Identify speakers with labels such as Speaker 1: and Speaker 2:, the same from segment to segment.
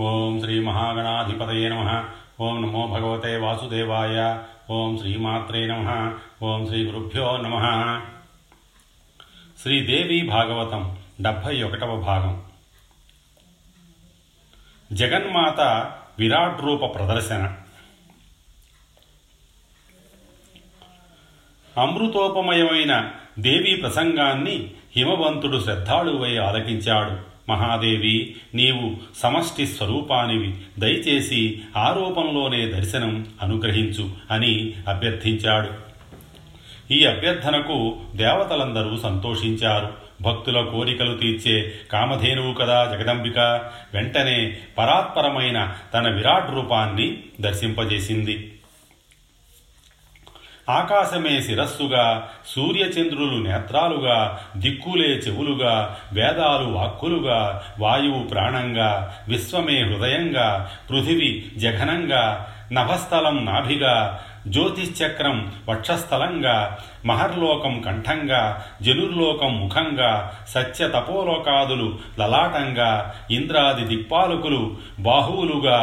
Speaker 1: ఓం శ్రీ మహాగణాధిపతయ నమ. ఓం నమో భగవతే వాసుదేవాయ. ఓం శ్రీమాత్రే నమ. ఓం శ్రీ గురుభ్యో నమ. శ్రీదేవి భాగవతం డెబ్భై ఒకటవ భాగం. జగన్మాత విరాట్ రూప ప్రదర్శన. అమృతోపమయమైన దేవీ ప్రసంగాన్ని హిమవంతుడు శ్రద్ధాళువై ఆలకించాడు. మహాదేవి నీవు సమష్టి స్వరూపానివి. దయచేసి ఆ రూపంలోనే దర్శనం అనుగ్రహించు అని అభ్యర్థించాడు. ఈ అభ్యర్థనకు దేవతలందరూ సంతోషించారు. భక్తుల కోరికలు తీర్చే కామధేనువు కదా జగదంబిక. వెంటనే పరాత్పరమైన తన విరాట్ రూపాన్ని దర్శింపజేసింది. ఆకాశమే శిరస్సుగా సూర్యచంద్రులు నేత్రాలుగా దిక్కులే చెవులుగా వేదాలు వాక్కులుగా వాయువు ప్రాణంగా విశ్వమే హృదయంగా పృథివి జఘనంగా నభస్థలం నాభిగా జ్యోతిశ్చక్రం వక్షస్థలంగా మహర్లోకం కంఠంగా జనుర్లోకం ముఖంగా సత్య తపోలోకాదులు లలాటంగా ఇంద్రాది దిక్పాలకులు బాహువులుగా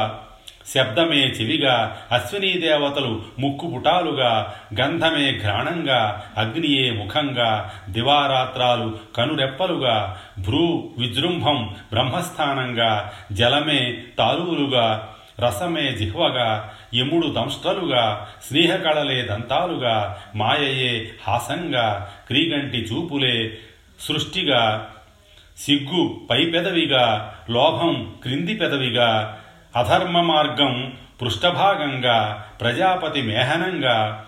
Speaker 1: శబ్దమే చెవిగా అశ్వినీ దేవతలు ముక్కు పుటాలుగా గంధమే ఘ్రాణంగా అగ్నియే ముఖంగా దివారాత్రాలు కనురెప్పలుగా భ్రూ విజృంభం బ్రహ్మస్థానంగా జలమే తాలువులుగా రసమే జిహ్వగా యముడు దంష్టలుగా స్నేహకళలే దంతాలుగా మాయయే హాసంగా క్రీగంటి చూపులే సృష్టిగా సిగ్గు పై పెదవిగా లోభం క్రింది పెదవిగా అధర్మ మార్గం పృష్ఠభాగంగా ప్రజాపతి మేహనంగా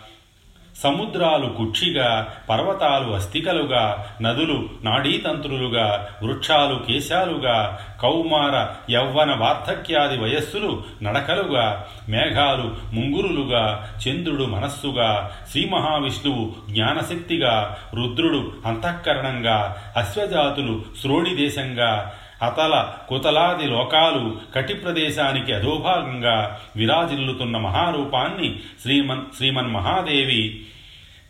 Speaker 1: సముద్రాలు కుక్షిగా పర్వతాలు అస్థికలుగా నదులు నాడీతంత్రులుగా వృక్షాలు కేశాలుగా కౌమార యవ్వన వార్ధక్యాది వయస్సులు నడకలుగా మేఘాలు ముంగురులుగా చంద్రుడు మనస్సుగా శ్రీ మహావిష్ణువు జ్ఞానశక్తిగా రుద్రుడు అంతఃకరణంగా అశ్వజాతులు శ్రోణి దేశంగా అతల కుతలాది లోకాలు కటి ప్రదేశానికి అధోభాగంగా విరాజిల్లుతున్న మహారూపాన్ని శ్రీమన్ శ్రీమన్ మహాదేవి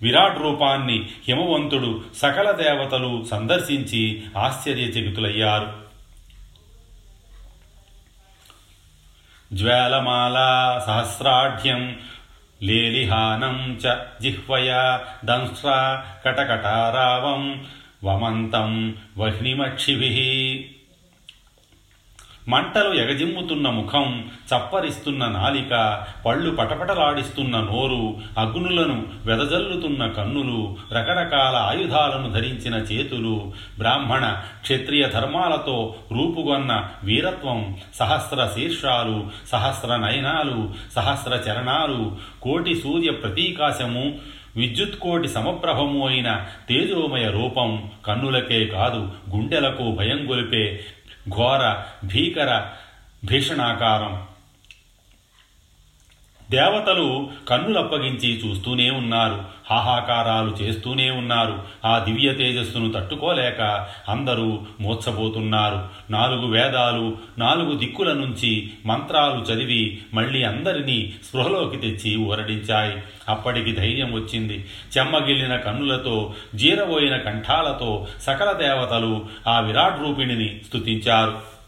Speaker 1: విరాట్ రూపాన్ని హిమవంతుడు సకల దేవతలు సందర్శించి ఆశ్చర్యచకితులయ్యారు. జ్వాలమాలా సహస్రాఢ్యం లేలిహానం చ జిహ్వయా దంశ్ర కటకటారావం వమంతం వహ్నిమక్షిభి. మంటలు ఎగజిమ్ముతున్న ముఖం చప్పరిస్తున్న నాలిక పళ్ళు పటపటలాడిస్తున్న నోరు అగ్నులను వెదజల్లుతున్న కన్నులు రకరకాల ఆయుధాలను ధరించిన చేతులు బ్రాహ్మణ క్షత్రియ ధర్మాలతో రూపుగొన్న వీరత్వం సహస్ర శీర్షాలు సహస్ర నయనాలు సహస్ర చరణాలు కోటి సూర్య ప్రతీకాశము విద్యుత్కోటి సమప్రభము అయిన తేజోమయ రూపం కన్నులకే కాదు గుండెలకు భయం గొలిపే ఘోర భీకర భీషణాకారం. దేవతలు కన్నులప్పగించి చూస్తూనే ఉన్నారు హాహాకారాలు చేస్తూనే ఉన్నారు ఆ దివ్య తేజస్సును తట్టుకోలేక అందరూ మోత్సపోతున్నారు నాలుగు వేదాలు నాలుగు దిక్కుల నుంచి మంత్రాలు చదివి మళ్ళీ అందరినీ స్పృహలోకి తెచ్చి ఊరడించాయి. అప్పటికి ధైర్యం వచ్చింది. చెమ్మగిల్లిన కన్నులతో జీరబోయిన కంఠాలతో సకల దేవతలు ఆ విరాట్ రూపిణిని స్తుతించారు.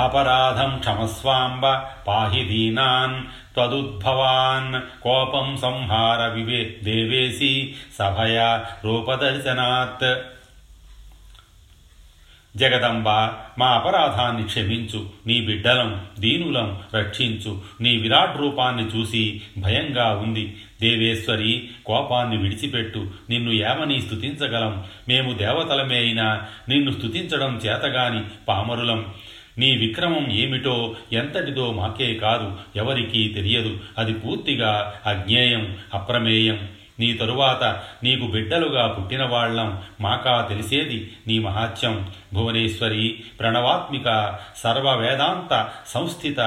Speaker 1: అపరాధం క్షమస్వాంబ పాహి దీనాన్ త్వదుద్భవాన్ కోపం సంహార వివే దేవేసి సభయ రూపదర్శనాత్. జగదంబ మా అపరాధాన్ని క్షమించు నీ బిడ్డలం దీనులం రక్షించు నీ విరాట్ రూపాన్ని చూసి భయంగా ఉంది. దేవేశ్వరి కోపాన్ని విడిచిపెట్టు నిన్ను ఏమని స్థుతించగలం మేము దేవతలమే అయినా నిన్ను స్థుతించడం చేతగాని పామరులం. నీ విక్రమం ఏమిటో ఎంతటిదో మాకే కాదు ఎవరికీ తెలియదు. అది పూర్తిగా అజ్ఞేయం అప్రమేయం. నీ తరువాత నీకు బిడ్డలుగా పుట్టినవాళ్ళం మాకా తెలిసేది నీ మహాత్యం భువనేశ్వరి ప్రణవాత్మిక సర్వవేదాంత సంస్థిత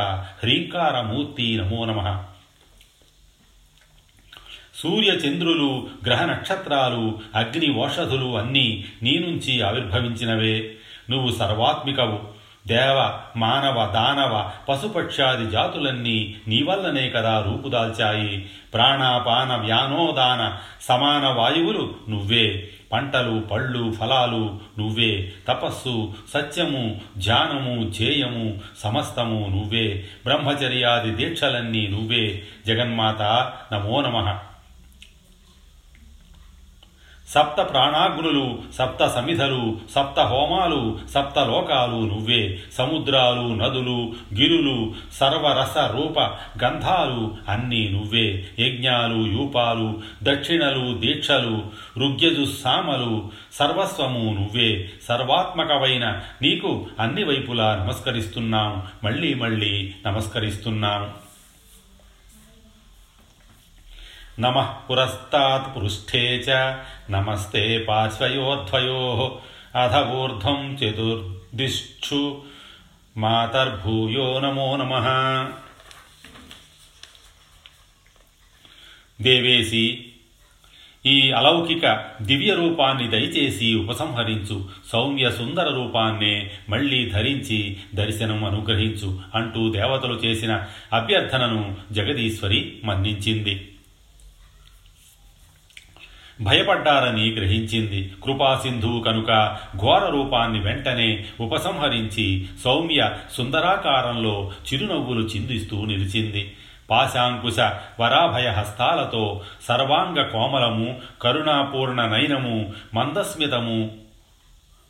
Speaker 1: హ్రీంకారమూర్తి నమో నమ. సూర్యచంద్రులు గ్రహ నక్షత్రాలు అగ్ని ఓషధులు అన్నీ నీ నుంచి ఆవిర్భవించినవే. నువ్వు సర్వాత్మికవు. దేవ మానవ దానవ పశుపక్షాది జాతులన్నీ నీ వల్లనే కదా రూపుదాల్చాయి. ప్రాణాపాన వ్యానోదాన సమాన వాయువులు నువ్వే. పంటలు పళ్ళు ఫలాలు నువ్వే. తపస్సు సత్యము ధ్యానము ధ్యేయము సమస్తము నువ్వే. బ్రహ్మచర్యాది దీక్షలన్నీ నువ్వే. జగన్మాత నమో నమః. సప్త ప్రాణాగ్నులు సప్త సమిధలు సప్త హోమాలు సప్త లోకాలు నువ్వే. సముద్రాలు నదులు గిరులు సర్వరస రూప గంధాలు అన్నీ నువ్వే. యజ్ఞాలు యూపాలు దక్షిణలు దీక్షలు రుగ్యజుస్సామలు సర్వస్వము నువ్వే. సర్వాత్మకమైన నీకు అన్ని వైపులా నమస్కరిస్తున్నాం. మళ్ళీ మళ్ళీ నమస్కరిస్తున్నాను నమ పురస్తాత్ పృష్ఠే చ. నమస్తే పార్శ్వయోధ్వయో అధ ఊర్ధ్వం చతుర్దిష్ఠు మాతర్భూయో నమో నమ. దేవేసి ఈ అలౌకిక దివ్య రూపాన్ని దయచేసి ఉపసంహరించు సౌమ్య సుందర రూపాన్నే మళ్ళీ ధరించి దర్శనం అనుగ్రహించు అంటూ దేవతలు చేసిన అభ్యర్థనను జగదీశ్వరి మన్నించింది. భయపడ్డారని గ్రహించింది. కృపాసింధువు కనుక ఘోర రూపాన్ని వెంటనే ఉపసంహరించి సౌమ్య సుందరాకారంలో చిరునవ్వులు చిందిస్తూ నిలిచింది. పాశాంకుశ వరాభయ హస్తాలతో సర్వాంగ కోమలము కరుణాపూర్ణ నయనము మందస్మితము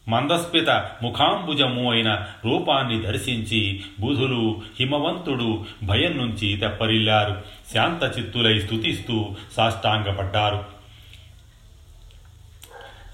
Speaker 1: మందస్మిత ముఖాంబుజము అయిన రూపాన్ని దర్శించి బుధులు హిమవంతుడు భయం నుంచి తెప్పరిల్లారు. శాంత చిత్తులై స్తుతిస్తూ సాష్టాంగపడ్డారు.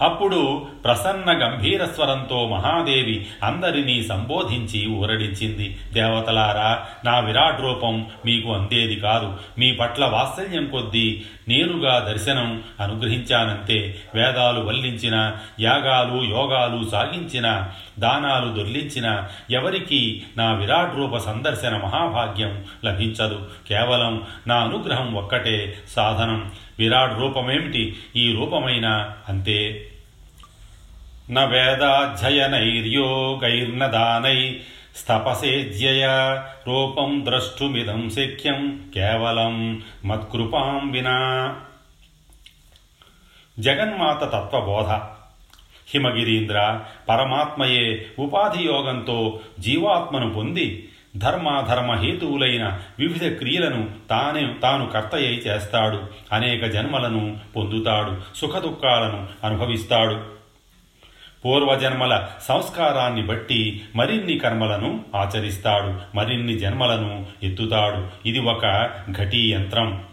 Speaker 1: అప్పుడు ప్రసన్న గంభీర స్వరంతో మహాదేవి అందరినీ సంబోధించి ఊరడించింది. దేవతలారా నా విరాట్ రూపం మీకు అందేది కాదు. మీ పట్ల వాత్సల్యం కొద్దీ నేనుగా దర్శనం అనుగ్రహించానంతే. వేదాలు వల్లించిన యాగాలు యోగాలు సాగించిన దానాలు దొర్లించిన ఎవరికి నా విరాట్ రూప సందర్శన మహాభాగ్యం లభించదు. కేవలం నా అనుగ్రహం ఒక్కటే సాధనం. విరాట్ రూపమేమిటి? ఈ రూపమైన అంతే. న వేదాధ్యయనైర్యోగైర్న దానై స్తపసేజ్యయ రూపం ద్రష్టుమిదం శక్యం కేవలం మత్కృపాం వినా. జగన్మాత తత్వబోధ. హిమగిరీంద్ర పరమాత్మయే ఉపాధి యోగంతో జీవాత్మను పొంది ధర్మాధర్మ హేతువులైన వివిధ క్రియలను తానే తాను కర్తయ్య చేస్తాడు. అనేక జన్మలను పొందుతాడు. సుఖదుఖాలను అనుభవిస్తాడు. పూర్వజన్మల సంస్కారాన్ని బట్టి మరిన్ని కర్మలను ఆచరిస్తాడు. మరిన్ని జన్మలను ఎత్తుతాడు. ఇది ఒక ఘటీ యంత్రం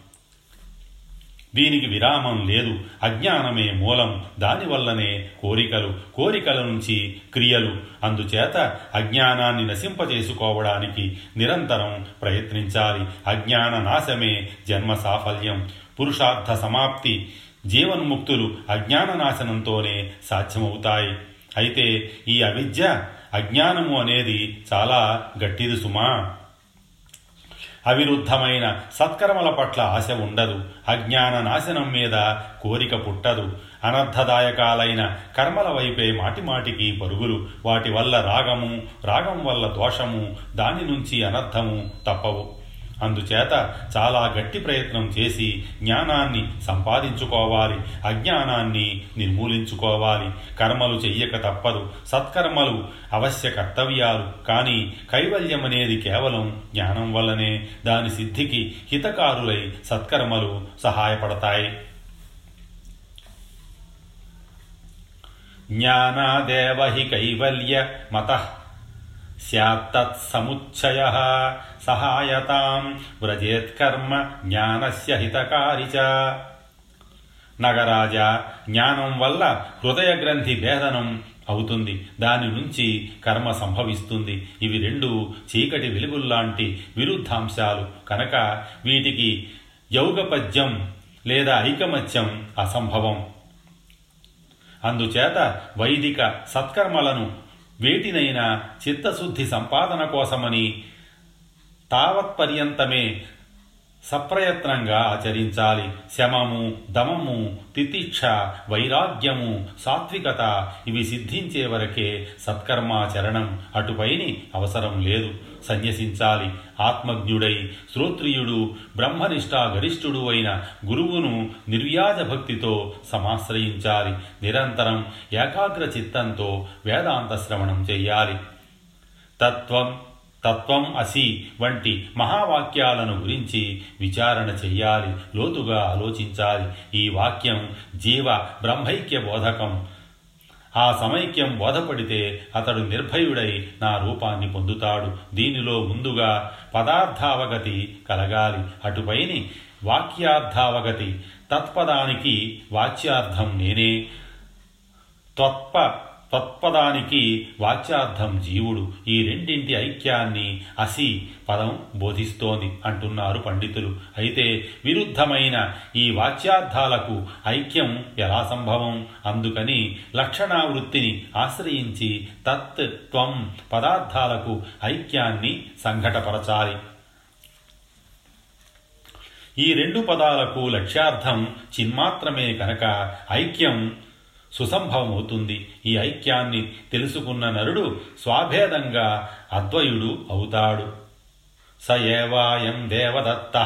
Speaker 1: దీనికి విరామం లేదు. అజ్ఞానమే మూలం. దానివల్లనే కోరికలు కోరికల నుంచి క్రియలు. అందుచేత అజ్ఞానాన్ని నశింపజేసుకోవడానికి నిరంతరం ప్రయత్నించాలి. అజ్ఞాన నాశమే జన్మ సాఫల్యం. పురుషార్థ సమాప్తి. జీవన్ముక్తులు అజ్ఞాన నాశనంతోనే సాధ్యమవుతాయి. అయితే ఈ అవిద్య అజ్ఞానము అనేది చాలా గట్టిది సుమా. అవిరుద్ధమైన సత్కర్మల పట్ల ఆశ ఉండదు. అజ్ఞాన నాశనం మీద కోరిక పుట్టదు. అనర్థదాయకాలైన కర్మల వైపే మాటిమాటికి పరుగులు. వాటి వల్ల రాగము రాగం వల్ల దోషము దాని నుంచి అనర్థము తప్పవు. అందుచేత చాలా గట్టి ప్రయత్నం చేసి జ్ఞానాన్ని సంపాదించుకోవాలి అజ్ఞానాన్ని నిర్మూలించుకోవాలి. కర్మలు చెయ్యక తప్పదు సత్కర్మలు అవశ్య కర్తవ్యాలు. కానీ కైవల్యం అనేది కేవలం జ్ఞానం వల్లనే దాని సిద్ధికి హితకారులై సత్కర్మలు సహాయపడతాయి. జ్ఞానాదేవ హి కైవల్య మత సముచ్చయ సహాయతాం వ్రజేత్కర్మ జ్ఞానస్య హితకారి చ నగరాజ జ్ఞానం వల్ల హృదయ గ్రంథి భేదనం అవుతుంది. దాని నుంచి కర్మ సంభవిస్తుంది. ఇవి రెండు చీకటి వెలుగుల్లాంటి విరుద్ధాంశాలు. కనుక వీటికి యౌగపద్యం లేదా ఐకమత్యం అసంభవం. అందుచేత వైదిక సత్కర్మలను వేటినైనా చిత్తశుద్ధి సంపాదన కోసమని తావత్పర్యంతమే సప్రయత్నంగా ఆచరించాలి. శమము దమము తితిక్ష వైరాగ్యము సాత్వికత ఇవి సిద్ధించే వరకే సత్కర్మాచరణం అటుపైని అవసరం లేదు. సన్యసించాలి. ఆత్మజ్ఞుడై శ్రోత్రియుడు బ్రహ్మనిష్టాగరిష్ఠుడు అయిన గురువును నిర్వ్యాజ భక్తితో సమాశ్రయించాలి. నిరంతరం ఏకాగ్ర చిత్తంతో వేదాంత శ్రవణం చెయ్యాలి తత్వం తత్వం అసి వంటి మహావాక్యాలను గురించి విచారణ చెయ్యాలి లోతుగా ఆలోచించాలి. ఈ వాక్యం జీవ బ్రహ్మైక్య బోధకం. ఆ సమైక్యం బోధపడితే అతడు నిర్భయుడై నా రూపాన్ని పొందుతాడు. దీనిలో ముందుగా పదార్థావగతి కలగాలి. అటుపైని వాక్యార్థావగతి. తత్పదానికి వాచ్యార్థం నేనే. త్వత్ప తత్పదానికి వాచ్యార్థం జీవుడు ఈ రెండింటి ఐక్యాన్ని అసి పదం బోధిస్తోంది అంటున్నారు పండితులు. అయితే విరుద్ధమైన ఈ వాచ్యార్థాలకు ఐక్యం ఎలా సంభవం? అందుకని లక్షణావృత్తిని ఆశ్రయించి తత్ త్వం పదార్థాలకు ఐక్యాన్ని సంఘటపరచాలి. ఈ రెండు పదాలకు లక్ష్యార్థం చిన్మాత్రమే కనుక ఐక్యం సుసంభవమవుతుంది. ఈ ఐక్యాన్ని తెలుసుకున్న నరుడు స్వాభేదంగా అద్వయుడు అవుతాడు. స ఏవాయం దేవదత్త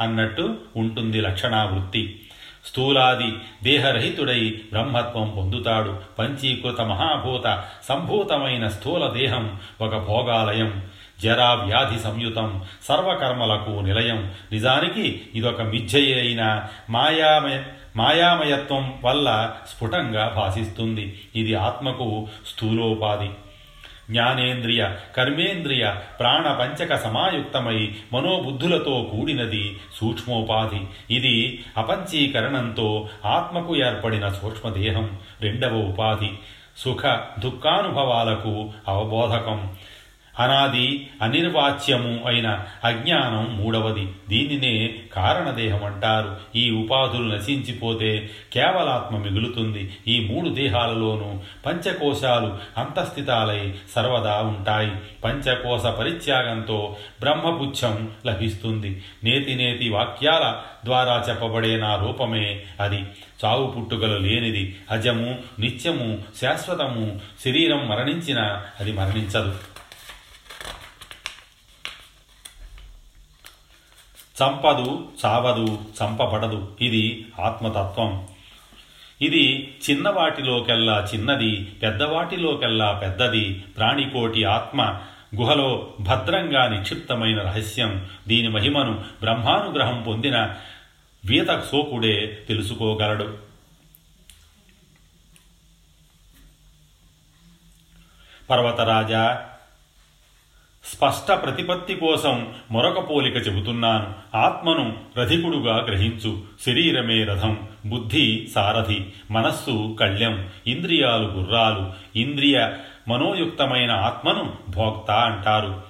Speaker 1: అన్నట్టు ఉంటుంది లక్షణావృత్తి. స్థూలాది దేహరహితుడై బ్రహ్మత్వం పొందుతాడు. పంచీకృత మహాభూత సంభూతమైన స్థూల దేహం ఒక భోగాలయం. జరా వ్యాధి సంయుతం సర్వకర్మలకు నిలయం. నిజానికి ఇదొక మిథ్యయైన అయిన మాయామయ మాయామయత్వం వల్ల స్ఫుటంగా భాసిస్తుంది. ఇది ఆత్మకు స్థూలోపాధి. జ్ఞానేంద్రియ కర్మేంద్రియ ప్రాణ పంచక సమాయుక్తమై మనోబుద్ధులతో కూడినది సూక్ష్మోపాధి. ఇది అపంచీకరణంతో ఆత్మకు ఏర్పడిన సూక్ష్మదేహం రెండవ ఉపాధి. సుఖ దుఃఖానుభవాలకు అవబోధకం. అనాది అనిర్వాచ్యము అయిన అజ్ఞానం మూడవది. దీనినే కారణదేహం అంటారు ఈ ఉపాధులు నశించిపోతే కేవలాత్మ మిగులుతుంది. ఈ మూడు దేహాలలోనూ పంచకోశాలు అంతస్థితాలై సర్వదా ఉంటాయి. పంచకోశ పరిత్యాగంతో బ్రహ్మపుచ్చం లభిస్తుంది. నేతి నేతి వాక్యాల ద్వారా చెప్పబడే నా రూపమే అది. చావు పుట్టుకలు లేనిది అజము నిత్యము శాశ్వతము శరీరం మరణించినా అది మరణించదు. చంపదు చావదు చంపబడదు. ఇది ఆత్మతత్వం. ఇది చిన్నవాటిలోకెల్లా చిన్నది పెద్దవాటిలోకెల్లా పెద్దది. ప్రాణికోటి ఆత్మ గుహలో భద్రంగా నిక్షిప్తమైన రహస్యం. దీని మహిమను బ్రహ్మానుగ్రహం పొందిన వీత సోకుడే తెలుసుకోగలడు. పర్వతరాజా స్పష్ట ప్రతిపత్తి కోసం మరొక పోలిక చెబుతున్నాను. ఆత్మను రథికుడుగా గ్రహించు. శరీరమే రథం. బుద్ధి సారథి. మనస్సు కళ్యం. ఇంద్రియాలు గుర్రాలు. ఇంద్రియ మనోయుక్తమైన ఆత్మను భోక్త అంటారు.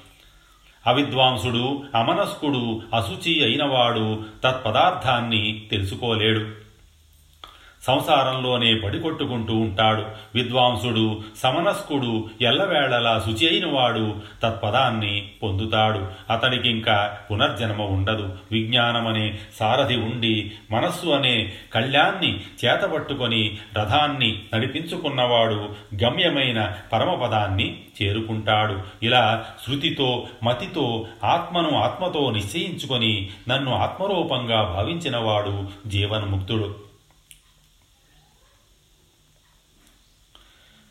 Speaker 1: అవిద్వాంసుడు అమనస్కుడు అశుచి అయినవాడు తత్పదార్థాన్ని తెలుసుకోలేడు. సంసారంలోనే పడికొట్టుకుంటూ ఉంటాడు. విద్వాంసుడు సమనస్కుడు ఎల్లవేళలా శుచి అయినవాడు తత్పదాన్ని పొందుతాడు. అతడికింకా పునర్జన్మ ఉండదు. విజ్ఞానమనే సారథి ఉండి మనస్సు అనే కళ్యాన్ని చేతబట్టుకొని రథాన్ని నడిపించుకున్నవాడు గమ్యమైన పరమపదాన్ని చేరుకుంటాడు. ఇలా శృతితో మతితో ఆత్మను ఆత్మతో నిశ్చయించుకొని నన్ను ఆత్మరూపంగా భావించినవాడు జీవన్ముక్తుడు.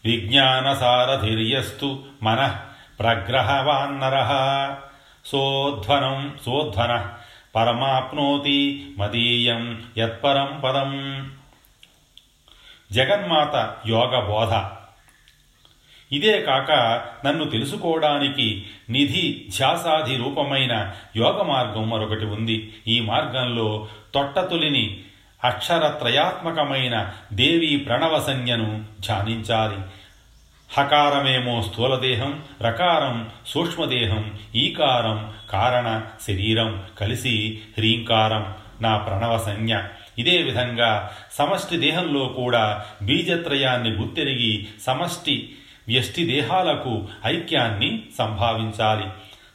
Speaker 1: విజ్ఞానసారథిర్యస్తు మనః ప్రగ్రహవాన్నర సోధ్వనం సోధ్వన పరమాప్నోతి మదీయం యత్పరం పదం జగన్మాత యోగ బోధ ఇదే కాక నన్ను తెలుసుకోవడానికి నిధి ధ్యాసాధి రూపమైన యోగ మార్గం మరొకటి ఉంది. ఈ మార్గంలో తొట్టతులిని అక్షరత్రయాత్మకమైన దేవీ ప్రణవసంజ్ఞను ధ్యానించాలి. హకారమేమో స్థూలదేహం రకారం సూక్ష్మదేహం ఈకారం కారణ శరీరం కలిసి హ్రీంకారం నా ప్రణవ సంజ్ఞ. ఇదే విధంగా సమష్టి దేహంలో కూడా బీజత్రయాన్ని గుర్తెరిగి సమష్టి వ్యష్టి దేహాలకు ఐక్యాన్ని సంభావించాలి.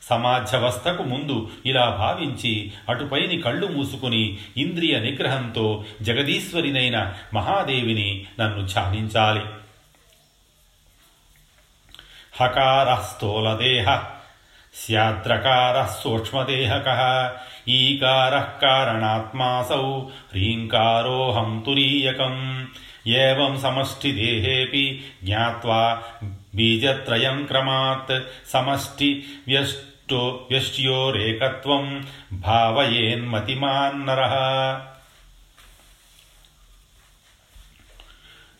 Speaker 1: సమాధ్యవస్థకు ముందు ఇలా భావించి అటుపైని కళ్ళు మూసుకుని ఇంద్రియ నిగ్రహంతో జగదీశ్వరినైన మహాదేవిని నన్ను ధ్యానించాలి. हकारः स्थूलदेहः स्याद्रकारः सूक्ष्मदेहकः ईकारः कारणात्मासौ। ह्रीङ्कारोऽहं तुरीयकम्। एवं समष्टिदेहेऽपि ज्ञात्वा बीजत्रयं क्रमात् समष्टिव्यष्टो व्यष्ट्योरेकत्वं भावयेन्मतिमान्नरः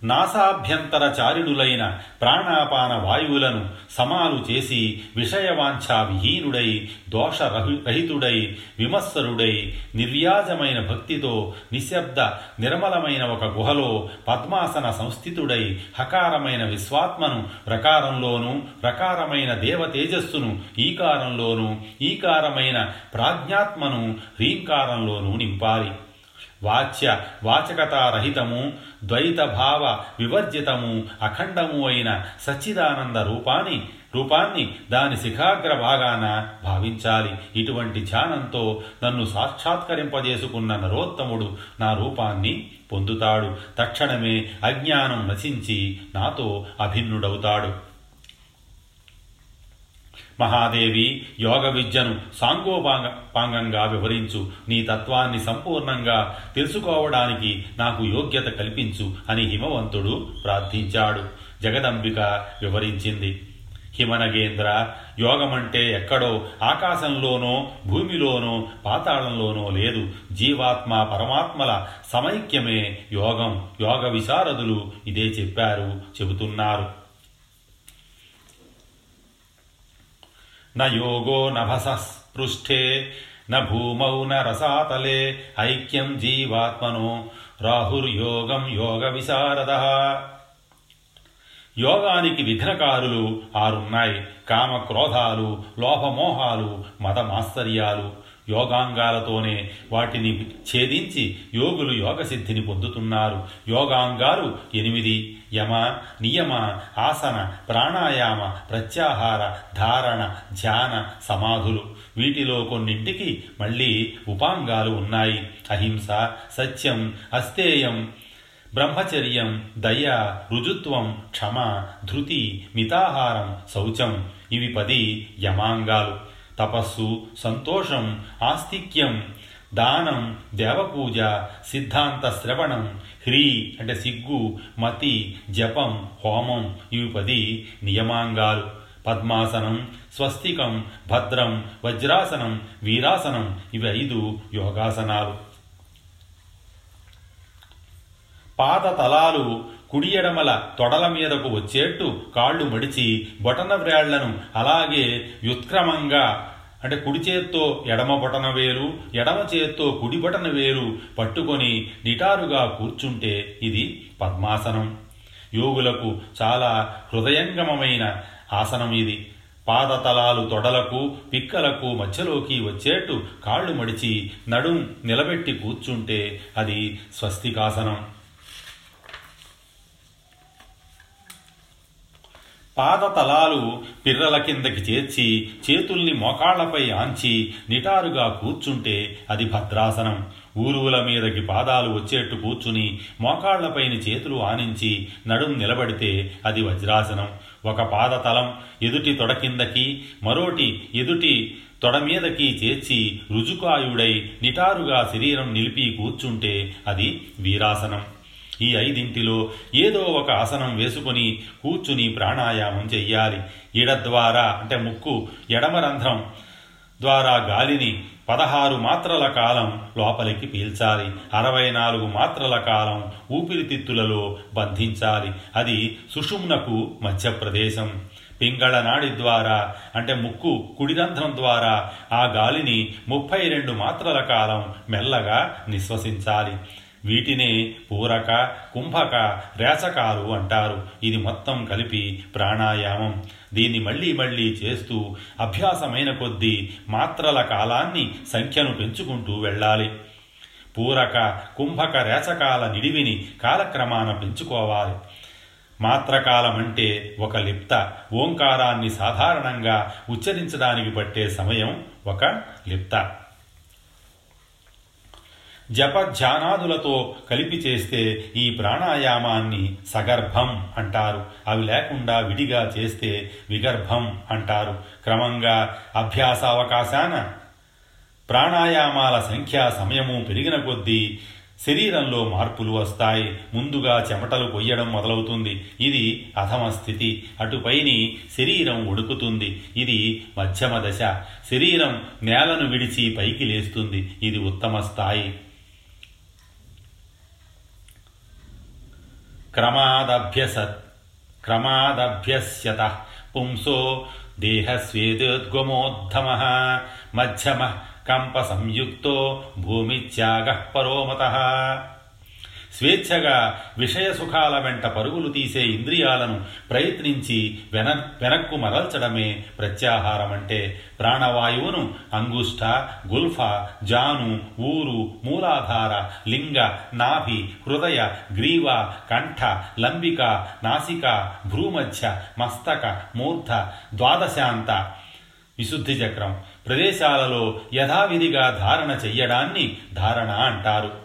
Speaker 1: నాసాభ్యంతర చారిణులైన ప్రాణాపాన వాయువులను సమాలు చేసి విషయవాంఛా విహీనుడై దోష రహితుడై విమత్సరుడై నిర్వ్యాజమైన భక్తితో నిశ్శబ్ద నిర్మలమైన ఒక గుహలో పద్మాసన సంస్థితుడై హకారమైన విశ్వాత్మను రకారంలోనూ రకారమైన దేవ తేజస్సును ఈకారమైన ప్రాజ్ఞాత్మను హ్రీంకారంలోనూ నింపాలి. వాచ్య వాచకతారహితము ద్వైత భావ వివర్జితము అఖండము అయిన సచ్చిదానంద రూపాన్ని రూపాన్ని దాని శిఖాగ్ర భాగాన భావించాలి. ఇటువంటి ధ్యానంతో నన్ను సాక్షాత్కరింపజేసుకున్న నరోత్తముడు నా రూపాన్ని పొందుతాడు. తక్షణమే అజ్ఞానం నశించి నాతో అభిన్నుడవుతాడు. మహాదేవి యోగ విద్యను సాంగోపాంగ పాంగంగా వివరించు. నీ తత్వాన్ని సంపూర్ణంగా తెలుసుకోవడానికి నాకు యోగ్యత కల్పించు అని హిమవంతుడు ప్రార్థించాడు. జగదంబిక వివరించింది. హిమనగేంద్ర యోగమంటే ఎక్కడో ఆకాశంలోనో భూమిలోనో పాతాళంలోనో లేదు. జీవాత్మ పరమాత్మల సమైక్యమే యోగం. యోగ విశారదులు ఇదే చెప్పారు చెబుతున్నారు. न योगो नभसस्पृष्ठे न भूमौ न रसातले ऐक्यं जीवात्मनो రాహుర్యోగం యోగ విశారద యోగానికి విఘ్నకారులు ఆరున్నాయి కామ క్రోధాలు లోభమోహాలు మదమాశ్చర్యాలు యోగాంగాలతోనే వాటిని ఛేదించి యోగులు యోగసిద్ధిని పొందుతున్నారు. యోగాంగాలు ఎనిమిది. యమ నియమ ఆసన ప్రాణాయామ ప్రత్యాహార ధారణ ధ్యాన సమాధులు. వీటిలో కొన్నింటికి మళ్ళీ ఉపాంగాలు ఉన్నాయి. అహింస సత్యం అస్తేయం బ్రహ్మచర్యం దయ రుజుత్వం క్షమ ధృతి మితాహారం శౌచం. ఇవి పది యమాంగాలు. తపస్సు సంతోషం ఆస్తిక్యం దానం దేవపూజ సిద్ధాంత శ్రవణం హ్రీ అంటే సిగ్గు మతి జపం హోమం ఇవి పది నియమాంగాలు. పద్మాసనం స్వస్తికం భద్రం వజ్రాసనం వీరాసనం ఇవి ఐదు యోగాసనాలు. పాద తలాలు కుడి ఎడమల తొడల మీదకు వచ్చేట్టు కాళ్ళు మడిచి బొటన వ్రేళ్ళను అలాగే వ్యుత్క్రమంగా అంటే కుడి చేత్తో ఎడమ బొటన వేలు ఎడమ చేత్తో కుడి బొటన వేలు పట్టుకొని నిటారుగా కూర్చుంటే ఇది పద్మాసనం. యోగులకు చాలా హృదయంగమమైన ఆసనం ఇది. పాదతలాలు తొడలకు పిక్కలకు మధ్యలోకి వచ్చేట్టు కాళ్ళు మడిచి నడుం నిలబెట్టి కూర్చుంటే అది స్వస్తికాసనం. పాదతలాలు పిర్రల కిందకి చేర్చి చేతుల్ని మోకాళ్ళపై ఆంచి నిటారుగా కూర్చుంటే అది భద్రాసనం. ఊరువుల మీదకి పాదాలు వచ్చేట్టు కూర్చుని మోకాళ్ళపైని చేతులు ఆనించి నడుం నిలబడితే అది వజ్రాసనం. ఒక పాదతలం ఎదుటి తొడ కిందకి మరోటి ఎదుటి తొడ మీదకి చేర్చి రుజుకాయుడై నిటారుగా శరీరం నిలిపి కూర్చుంటే అది వీరాసనం. ఈ ఐదింటిలో ఏదో ఒక ఆసనం వేసుకుని కూర్చుని ప్రాణాయామం చెయ్యాలి. ఇడ ద్వారా అంటే ముక్కు ఎడమరంధ్రం ద్వారా గాలిని పదహారు మాత్రల కాలం లోపలికి పీల్చాలి. అరవై నాలుగు మాత్రల కాలం ఊపిరితిత్తులలో బంధించాలి. అది సుషుమ్నకు మధ్య ప్రదేశం పింగళ నాడి ద్వారా అంటే ముక్కు కుడిరంధ్రం ద్వారా ఆ గాలిని ముప్పై రెండు మాత్రల కాలం మెల్లగా నిశ్వసించాలి. వీటినే పూరక కుంభక రేసకాలు అంటారు. ఇది మొత్తం కలిపి ప్రాణాయామం. దీన్ని మళ్ళీ మళ్ళీ చేస్తూ అభ్యాసమైన కొద్దీ మాత్రల కాలాన్ని సంఖ్యను పెంచుకుంటూ వెళ్ళాలి. పూరక కుంభక రేచకాల నిడివిని కాలక్రమాన పెంచుకోవాలి. మాత్రకాలం అంటే ఒక లిప్త. ఓంకారాన్ని సాధారణంగా ఉచ్చరించడానికి పట్టే సమయం ఒక లిప్త. జప ధ్యానాదులతో కలిపి చేస్తే ఈ ప్రాణాయామాన్ని సగర్భం అంటారు. అవి లేకుండా విడిగా చేస్తే విగర్భం అంటారు. క్రమంగా అభ్యాస అవకాశాన ప్రాణాయామాల సంఖ్య సమయము పెరిగిన కొద్దీ శరీరంలో మార్పులు వస్తాయి. ముందుగా చెమటలు కొయ్యడం మొదలవుతుంది. ఇది అధమ స్థితి. అటుపైని శరీరం ఉడుకుతుంది ఇది మధ్యమ దశ. శరీరం నేలను విడిచి పైకి లేస్తుంది. ఇది ఉత్తమ స్థాయి. क्रमादभ्यसत् क्रमादभ्यस्यतः। पुंसो देहस्वेदोद्गमोद्धमः। मध्यमः कम्पसंयुक्तो भूमित्यागः परो मतः। స్వేచ్ఛగా విషయ సుఖాల వెంట పరుగులు తీసే ఇంద్రియాలను ప్రయత్నించి వెన వెనక్కు మరల్చడమే ప్రత్యాహారం అంటే ప్రాణవాయువును అంగుష్ట గుల్ఫ జాను ఊరు మూలాధార లింగ నాభి హృదయ గ్రీవ కంఠ లంబిక నాసిక భ్రూమధ్య మస్తక మూర్ధ ద్వాదశాంత విశుద్ధి చక్రం ప్రదేశాలలో యథావిధిగా ధారణ చెయ్యడాన్ని ధారణ అంటారు.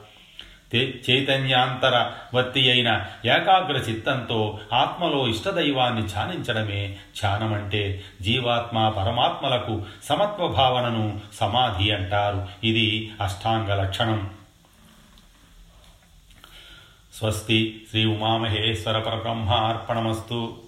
Speaker 1: చైతన్యాంతరవర్తి అయిన ఏకాగ్ర చిత్తంతో ఆత్మలో ఇష్టదైవాన్ని ధ్యానించడమే ధ్యానమంటే జీవాత్మ పరమాత్మలకు సమత్వ భావనను సమాధి అంటారు. ఇది అష్టాంగ లక్షణం. స్వస్తి శ్రీ ఉమామహేశ్వర పరబ్రహ్మ అర్పణమస్తు